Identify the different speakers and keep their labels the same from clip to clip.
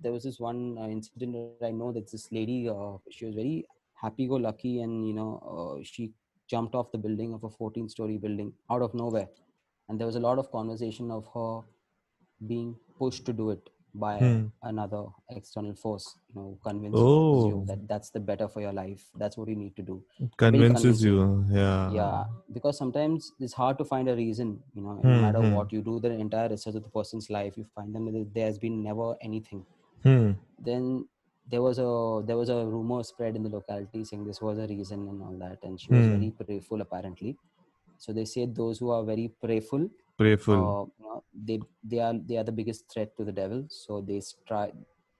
Speaker 1: there was this one uh, incident that I know that this lady, uh, she was very happy-go-lucky, and you know, uh, she jumped off the building of a 14-story building out of nowhere, and there was a lot of conversation of her being pushed to do it by
Speaker 2: Hmm.
Speaker 1: another external force you know convinces you
Speaker 2: Oh,
Speaker 1: that that's the better for your life that's what you need to do it
Speaker 2: convinces
Speaker 1: convince
Speaker 2: you.
Speaker 1: you.
Speaker 2: Yeah.
Speaker 1: yeah because sometimes it's hard to find a reason you know
Speaker 2: Hmm,
Speaker 1: no matter
Speaker 2: hmm.
Speaker 1: what you do the entire research of the person's life you find them that there's been never anything
Speaker 2: Hmm.
Speaker 1: then there was a there was a rumor spread in the locality saying this was a reason and all that and she was
Speaker 2: Hmm.
Speaker 1: very prayerful apparently so they say those who are very prayerful
Speaker 2: Prayerful.
Speaker 1: uh, they they are they are the biggest threat to the devil so they try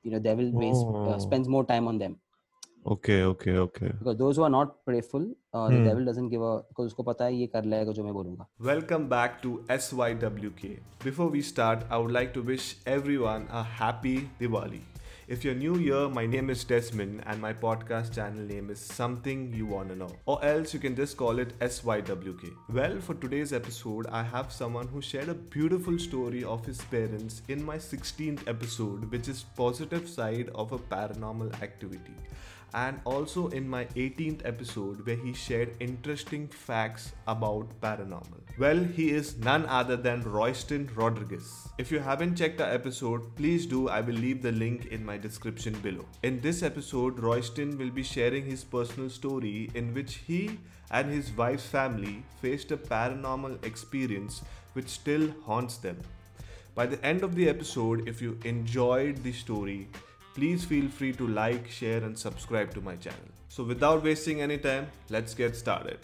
Speaker 1: you know devil waste, uh,
Speaker 2: Oh.
Speaker 1: spends more time on them
Speaker 2: okay okay okay.
Speaker 1: Because those who are not prayerful uh,
Speaker 2: hmm.
Speaker 1: the devil doesn't give a because usko pata hai ye kar lega jo main bolunga.
Speaker 3: Welcome back to SYWK before we start i would like to wish everyone a happy diwali. If you're new here my name is Desmond and my podcast channel name is something you wanna know. Or else you can just call it SYWK well for today's episode i have someone who shared a beautiful story of his parents in my 16th episode which is positive side of a paranormal activity and also in my 18th episode where he shared interesting facts about paranormal. Well, he is none other than Royston Rodriguez. If you haven't checked the episode, please do. I will leave the link in my description below. In this episode, Royston will be sharing his personal story in which he and his wife's family faced a paranormal experience which still haunts them. By the end of the episode, if you enjoyed the story, please feel free to like, share, and subscribe to my channel. So, without wasting any time, let's get started.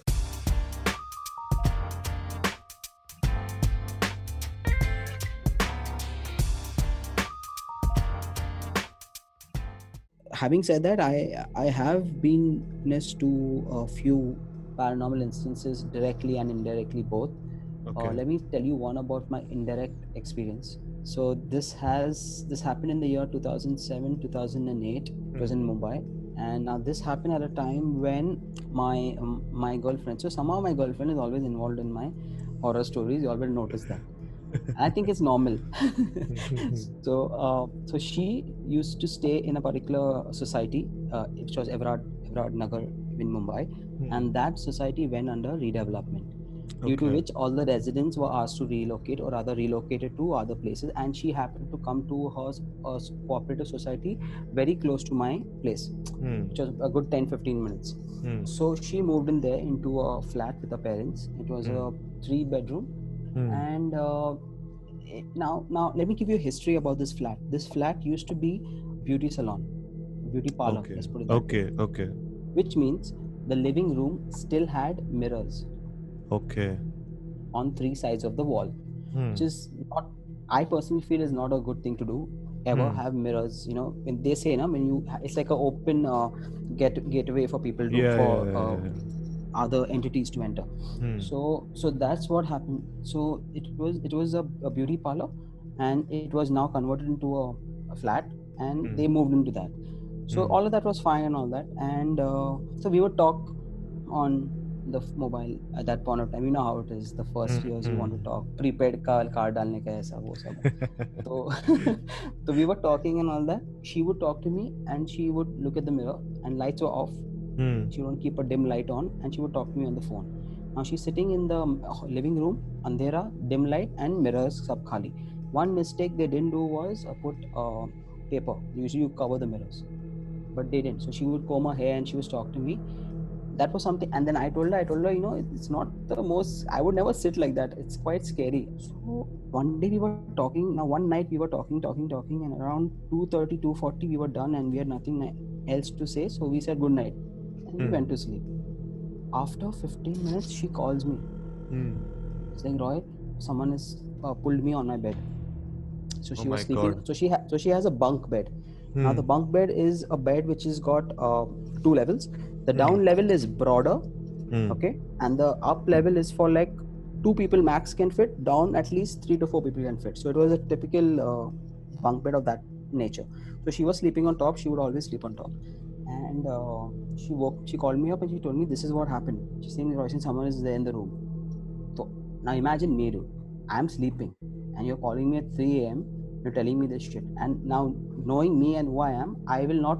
Speaker 1: having said that I I have been witness to a few paranormal instances directly and indirectly both
Speaker 2: Okay.
Speaker 1: uh, let me tell you one about my indirect experience so this has this happened in the year 2007 2008 it was in mumbai. And now this happened at a time when my um, my girlfriend so somehow my girlfriend is always involved in my horror stories. You always notice that. I think it's normal. So uh, so she used to stay in a particular society uh, which was everard everard nagar in mumbai. And that society went under redevelopment due to which all the residents were asked to relocate or rather relocated to other places and she happened to come to her s- cooperative society very close to my place
Speaker 2: Hmm.
Speaker 1: which was a good 10 15 minutes.
Speaker 2: Hmm.
Speaker 1: so she moved in there into a flat with her parents. It was a three bedroom.
Speaker 2: Hmm.
Speaker 1: and uh, now now let me give you a history about this flat. This flat used to be beauty salon beauty parlor
Speaker 2: Okay.
Speaker 1: let's put it
Speaker 2: Okay, okay,
Speaker 1: which means the living room still had mirrors
Speaker 2: okay.
Speaker 1: on three sides of the wall
Speaker 2: Hmm.
Speaker 1: which is not i personally feel is not a good thing to do ever
Speaker 2: Hmm.
Speaker 1: have mirrors you know when they say na, when you it's like an open uh, get gateway for people to
Speaker 2: Yeah,
Speaker 1: for
Speaker 2: yeah, yeah,
Speaker 1: uh, other entities to enter
Speaker 2: Hmm.
Speaker 1: so so that's what happened so it was it was a, a beauty parlor and it was now converted into a, a flat and
Speaker 2: Hmm.
Speaker 1: they moved into that so
Speaker 2: Hmm.
Speaker 1: all of that was fine and all that and uh, so we would talk on the mobile at that point of time. You know how it is. The first
Speaker 2: mm-hmm.
Speaker 1: years you want to
Speaker 2: hmm.
Speaker 1: talk prepaid ka card dalne ka aisa wo sab so so we were talking and all that. She would talk to me and she would look at the mirror and lights were off.
Speaker 2: Mm.
Speaker 1: she would keep a dim light on and she would talk to me on the phone. Now she's sitting in the uh, living room andhera dim light and mirrors sab khali. One mistake they didn't do was uh, put uh, paper. Usually you cover the mirrors but they didn't. So she would comb her hair and she was talking to me that was something and then i told her i told her you know it's not the most i would never sit like that. It's quite scary. So one day we were talking now one night we were talking talking talking and around 2.30 2.40 we were done and we had nothing else to say. So we said good night and we
Speaker 2: Hmm.
Speaker 1: went to sleep. After 15 minutes she calls me.
Speaker 2: Hmm.
Speaker 1: saying roy someone has uh, pulled me on my bed. So she
Speaker 2: Oh
Speaker 1: was sleeping.
Speaker 2: God.
Speaker 1: so she ha- so she has a bunk bed. Now
Speaker 2: Hmm.
Speaker 1: the bunk bed is a bed which has got uh, two levels the
Speaker 2: Hmm.
Speaker 1: down level is broader
Speaker 2: Hmm.
Speaker 1: okay? And the up level is for like two people max can fit down at least three to four people can fit. So it was a typical uh, bunk bed of that nature. So she was sleeping on top she would always sleep on top. And uh, she woke she called me up and she told me this is what happened. She's saying Royston someone is there in the room. So now imagine me dude. I'm sleeping and you're calling me at 3 a.m you're telling me this shit. And now knowing me and who i am i will not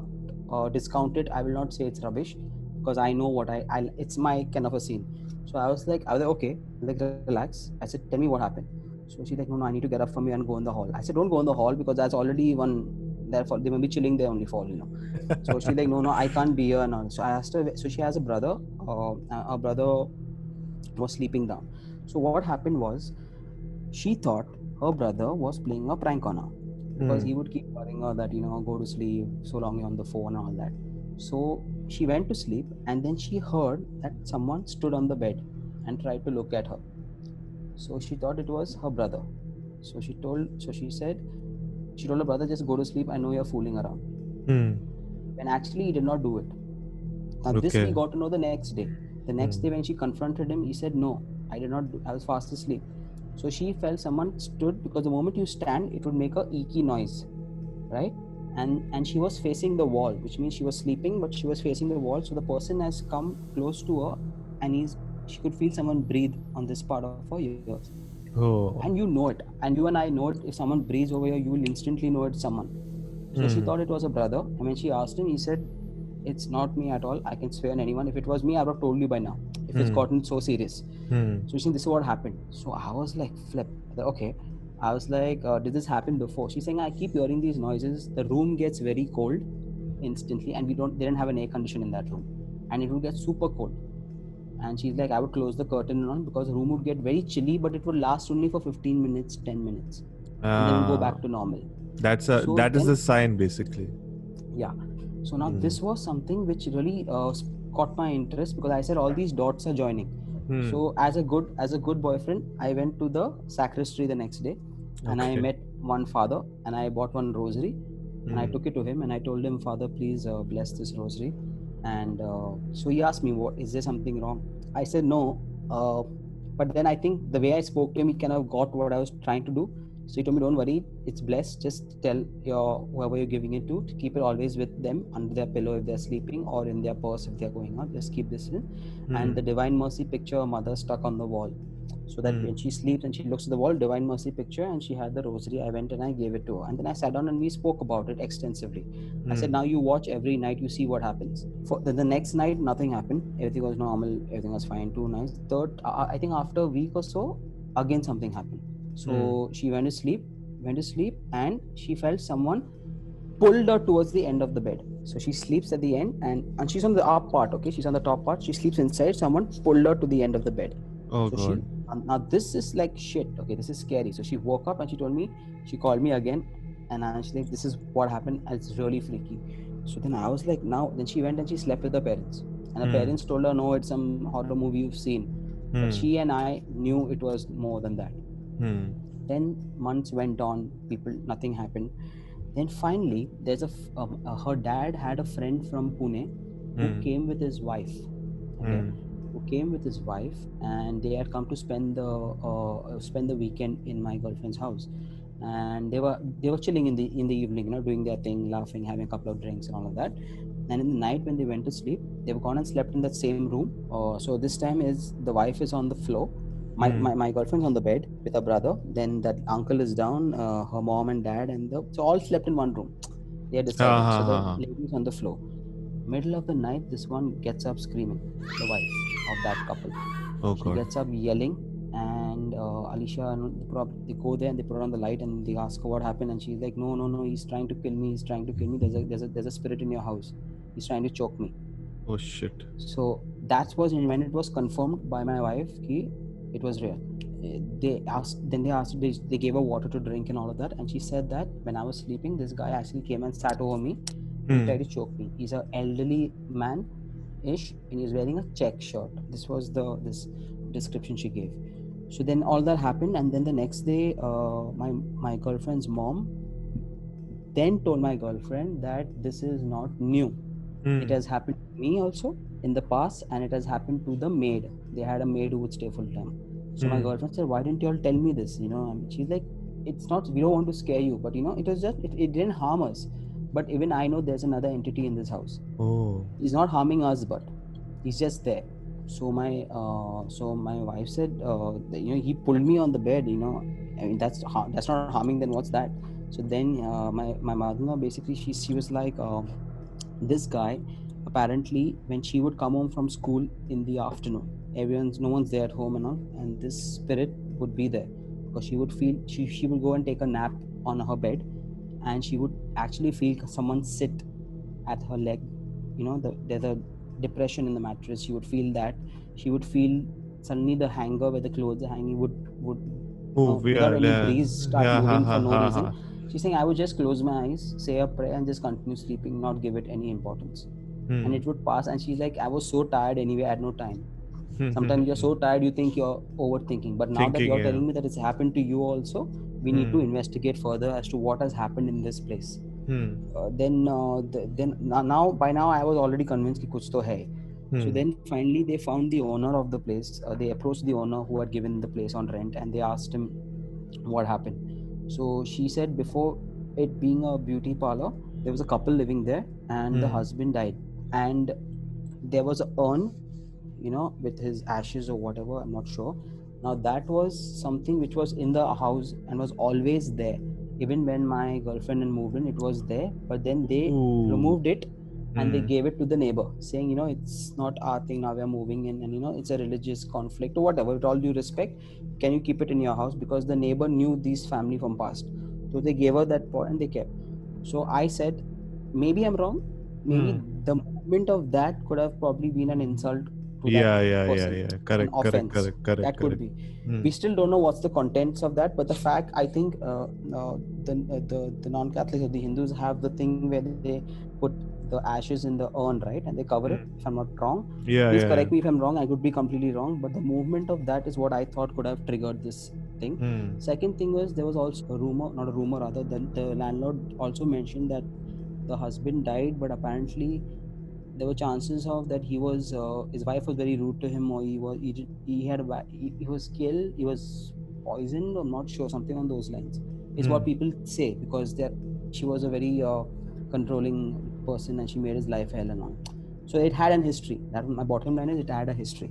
Speaker 1: uh, discount it i will not say it's rubbish because i know what I, I it's my kind of a scene. So i was like i was like okay like relax. I said tell me what happened. So she's like no no i need to get up from here and go in the hall. I said don't go in the hall because that's already one therefore they may be chilling there only fall you know. So she's like no no i can't be here now so i asked her so she has a brother uh, a brother was sleeping down. So what happened was she thought her brother was playing a prank on her because
Speaker 2: Hmm.
Speaker 1: he would keep worrying her that you know go to sleep so long you're on the phone and all that so she went to sleep and then she heard that someone stood on the bed and tried to look at her so she thought it was her brother so she told so she said she told her brother just go to sleep i know you're fooling around
Speaker 2: Hmm.
Speaker 1: when actually he did not do it. Now this we got to know the next day. The next
Speaker 2: Hmm.
Speaker 1: day when she confronted him, he said, "No, I did not. Do, I was fast asleep." So she felt someone stood because the moment you stand, it would make a eeky noise, right? And and she was facing the wall, which means she was sleeping, but she was facing the wall. So the person has come close to her, and he's she could feel someone breathe on this part of her ears,
Speaker 2: Oh.
Speaker 1: and you know it. And you and I know it. If someone breathes over here, you will instantly know it's someone. So she
Speaker 2: Hmm.
Speaker 1: thought it was a brother. And when she asked him, he said, It's not me at all. I can swear on anyone. If it was me, I would have told you by now. If it's
Speaker 2: Hmm.
Speaker 1: gotten so serious.
Speaker 2: Hmm.
Speaker 1: So she said, This is what happened. So I was like, Flip. Okay. I was like, uh, Did this happen before? She's saying, I keep hearing these noises. The room gets very cold instantly. And we don't, they didn't have an air condition in that room. And it would get super cold. And she's like, I would close the curtain on because the room would get very chilly, but it would last only for 15 minutes, 10 minutes. And then go
Speaker 2: Ah,
Speaker 1: back to normal.
Speaker 2: That's a
Speaker 1: So
Speaker 2: that is
Speaker 1: then-
Speaker 2: the sign basically.
Speaker 1: yeah so now
Speaker 2: Hmm.
Speaker 1: this was something which really uh, caught my interest because i said all these dots are joining
Speaker 2: Hmm.
Speaker 1: so as a good as a good boyfriend i went to the sacristy the next day and i met one father and i bought one rosary and i
Speaker 2: Hmm.
Speaker 1: took it to him and i told him father please uh, bless this rosary and uh, so he asked me what is there something wrong i said no uh, but then i think the way i spoke to him he kind of got what i was trying to do so he told me don't worry it's blessed. Just tell your whoever you're giving it to to keep it always with them under their pillow if they're sleeping or in their purse if they're going out. Just keep this in.
Speaker 2: Hmm.
Speaker 1: and the divine mercy picture her mother stuck on the wall. So that
Speaker 2: Hmm.
Speaker 1: when she sleeps and she looks at the wall divine mercy picture and she had the rosary. I went and i gave it to her. And then i sat down and we spoke about it extensively. I said
Speaker 2: Hmm.
Speaker 1: now you watch every night you see what happens. For the, the next night nothing happened. Everything was normal. Everything was fine. Two nights. Third uh, i think after a week or so again something happened so she went to sleep went to sleep and she felt someone pulled her towards the end of the bed. So she sleeps at the end and and she's on the up part okay? She's on the top part. She sleeps inside. Someone pulled her to the end of the bed.
Speaker 2: Oh
Speaker 1: so
Speaker 2: god.
Speaker 1: she and now this is like shit okay? This is scary. So she woke up and she told me she called me again and I, she's like this is what happened. And it's really freaky. So then i was like now then she went and she slept with her parents. And her
Speaker 2: Hmm.
Speaker 1: parents told her no it's some horror movie you've seen.
Speaker 2: Hmm.
Speaker 1: but she and i knew it was more than that
Speaker 2: Hmm.
Speaker 1: then months went on people nothing happened then finally there's a, uh, her dad had a friend from pune who
Speaker 2: Hmm.
Speaker 1: came with his wife okay
Speaker 2: Hmm.
Speaker 1: who came with his wife and they had come to spend the uh, spend the weekend in my girlfriend's house and they were they were chilling in the in the evening you know doing their thing laughing having a couple of drinks and all of that and in the night when they went to sleep they've gone and slept in that same room uh, so this time is the wife is on the floor my,
Speaker 2: Hmm.
Speaker 1: my, my girlfriend's on the bed with her brother then that uncle is down uh, her mom and dad and the so all slept in one room they had decided
Speaker 2: Ah,
Speaker 1: so the
Speaker 2: ah.
Speaker 1: lady's on the floor middle of the night this one gets up screaming the wife of that couple
Speaker 2: Oh
Speaker 1: she
Speaker 2: god.
Speaker 1: gets up yelling and uh, alicia and they go there and they put on the light and they ask her what happened and she's like no no no he's trying to kill me he's trying to kill me there's a there's a, there's a spirit in your house he's trying to choke me
Speaker 2: Oh shit.
Speaker 1: so that was when it was confirmed by my wife ki it was real Eh, they asked then they asked they, they gave her water to drink and all of that. And she said that when i was sleeping this guy actually came and sat over me and
Speaker 2: Hmm.
Speaker 1: tried to choke me. He's an elderly man ish and he's wearing a check shirt. This was the this description she gave. So then all that happened and then the next day uh, my my girlfriend's mom then told my girlfriend that this is not new.
Speaker 2: Hmm.
Speaker 1: it has happened to me also in the past and it has happened to the maid they had a maid who would stay full time. So my
Speaker 2: Hmm.
Speaker 1: girlfriend said why didn't you all tell me this you know? And she's like it's not we don't want to scare you but you know it was just it, it didn't harm us. But even i know there's another entity in this house.
Speaker 2: Oh.
Speaker 1: he's not harming us but he's just there. So my uh, so my wife said uh, that, you know he pulled me on the bed you know. I mean that's har- that's not harming then what's that? So then uh, my my mother basically she she was like, uh, this guy apparently when she would come home from school in the afternoon, everyone's no one's there at home and all, and this spirit would be there because she would feel she she would go and take a nap on her bed, and she would actually feel someone sit at her leg. You know, the, there's a depression in the mattress. She would feel that. She would feel suddenly the hanger where the clothes are hanging would would
Speaker 2: Move,
Speaker 1: uh, without
Speaker 2: yeah,
Speaker 1: any
Speaker 2: yeah.
Speaker 1: breeze start
Speaker 2: Yeah,
Speaker 1: moving
Speaker 2: ha,
Speaker 1: for no
Speaker 2: ha, ha,
Speaker 1: reason.
Speaker 2: ha.
Speaker 1: She's saying I would just close my eyes, say a prayer, and just continue sleeping, not give it any importance.
Speaker 2: Hmm.
Speaker 1: And it would pass. And she's like, I was so tired anyway, I had no time.
Speaker 2: Hmm, hmm,
Speaker 1: sometimes
Speaker 2: hmm,
Speaker 1: you're so tired you think you're overthinking but now
Speaker 2: thinking, that
Speaker 1: you're
Speaker 2: yeah.
Speaker 1: telling me that it's happened to you also we need to investigate further as to what has happened in this place Uh, then uh, the, then now by now I was already convinced ki kuch to hai. So then finally they found the owner of the place. Uh, they approached the owner who had given the place on rent and they asked him what happened. So she said before it being a beauty parlor, there was a couple living there and the husband died and there was a urn you know, with his ashes or whatever, I'm not sure. Now that was something which was in the house and was always there. Even when my girlfriend and moved in, it was there. But then they
Speaker 2: Ooh.
Speaker 1: removed it and they
Speaker 2: Hmm.
Speaker 1: gave it to the neighbor saying you know it's not our thing now we're moving in and you know it's a religious conflict or whatever with all due respect can you keep it in your house because the neighbor knew this family from past so they gave her that pot and they kept so i said maybe i'm wrong maybe
Speaker 2: Hmm.
Speaker 1: the moment of that could have probably been an insult to
Speaker 2: Yeah,
Speaker 1: that
Speaker 2: yeah, yeah,
Speaker 1: person.
Speaker 2: yeah. Correct, correct,
Speaker 1: offense.
Speaker 2: correct, correct.
Speaker 1: that could
Speaker 2: correct.
Speaker 1: be
Speaker 2: Hmm.
Speaker 1: we still don't know what's the contents of that but the fact i think uh, uh, the, uh, the the non-catholics or the hindus have the thing where they put the ashes in the urn right and they cover it if i'm not wrong
Speaker 2: Yeah,
Speaker 1: please
Speaker 2: yeah.
Speaker 1: correct me if i'm wrong i could be completely wrong but the movement of that is what i thought could have triggered this thing
Speaker 2: yeah. Hmm.
Speaker 1: second thing was there was also a rumor not a rumor rather the, the landlord also mentioned that the husband died but apparently there were chances of that he was uh, his wife was very rude to him or he was he, did, he had a, he, he was killed he was poisoned i'm not sure something on those lines is what
Speaker 2: Hmm.
Speaker 1: people say because that she was a very uh, controlling person and she made his life hell and all so it had an history that my bottom line is it had a history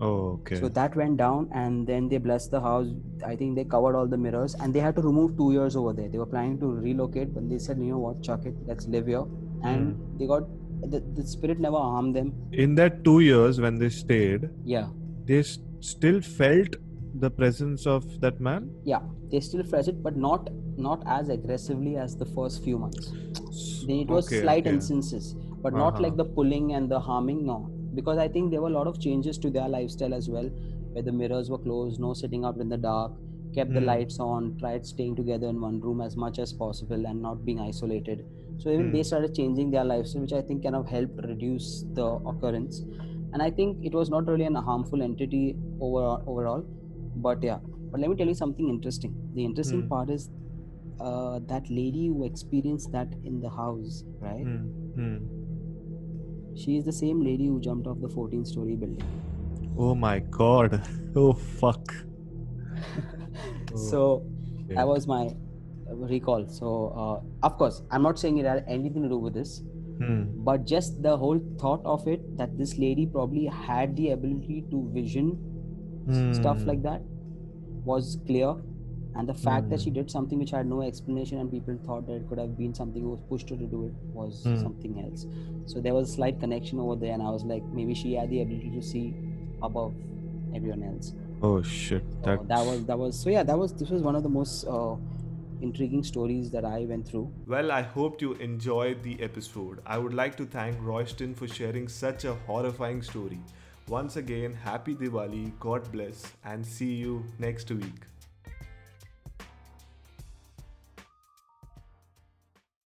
Speaker 2: Oh, okay.
Speaker 1: so that went down, and then they blessed the house. I think they covered all the mirrors, and they had to remove two years over there. They were planning to relocate, but they said, you know what, chuck it, let's live here. And they got the, the spirit never harmed them.
Speaker 2: In that two years when they stayed,
Speaker 1: Yeah,
Speaker 2: they still felt the presence of that man.
Speaker 1: yeah, they still felt it, but not not as aggressively as the first few months. Then it was
Speaker 2: Okay,
Speaker 1: slight
Speaker 2: okay.
Speaker 1: instances, but not
Speaker 2: Uh-huh.
Speaker 1: like the pulling and the harming. No, because I think there were a lot of changes to their lifestyle as well, where the mirrors were closed, no sitting out in the dark, kept the
Speaker 2: Hmm.
Speaker 1: lights on, tried staying together in one room as much as possible, and not being isolated. So even
Speaker 2: Hmm.
Speaker 1: they started changing their lifestyle, which I think kind of helped reduce the occurrence. And I think it was not really an harmful entity over, overall, but yeah. But let me tell you something interesting. The interesting
Speaker 2: Hmm.
Speaker 1: part is uh, that lady who experienced that in the house, right?
Speaker 2: Hmm. Hmm.
Speaker 1: She is the same lady who jumped off the 14 story building.
Speaker 2: Oh my god. Oh fuck.
Speaker 1: So
Speaker 2: Okay.
Speaker 1: that was my recall. So, uh, of course, I'm not saying it had anything to do with this,
Speaker 2: Hmm.
Speaker 1: but just the whole thought of it that this lady probably had the ability to vision s- stuff
Speaker 2: Hmm.
Speaker 1: like that was clear. And the fact that she
Speaker 2: Hmm.
Speaker 1: did something which had no explanation and people thought that it could have been something who was pushed her to do it was
Speaker 2: Hmm.
Speaker 1: something else. So there was a slight connection over there, and I was like, maybe she had the ability to see above everyone else.
Speaker 2: Oh shit.
Speaker 1: So
Speaker 2: That
Speaker 1: that was that was so yeah that was this was one of the most uh, intriguing stories that I went through.
Speaker 3: Well, I hoped you enjoyed the episode. I would like to thank Royston for sharing such a horrifying story. Once again, happy Diwali, God bless, and see you next week.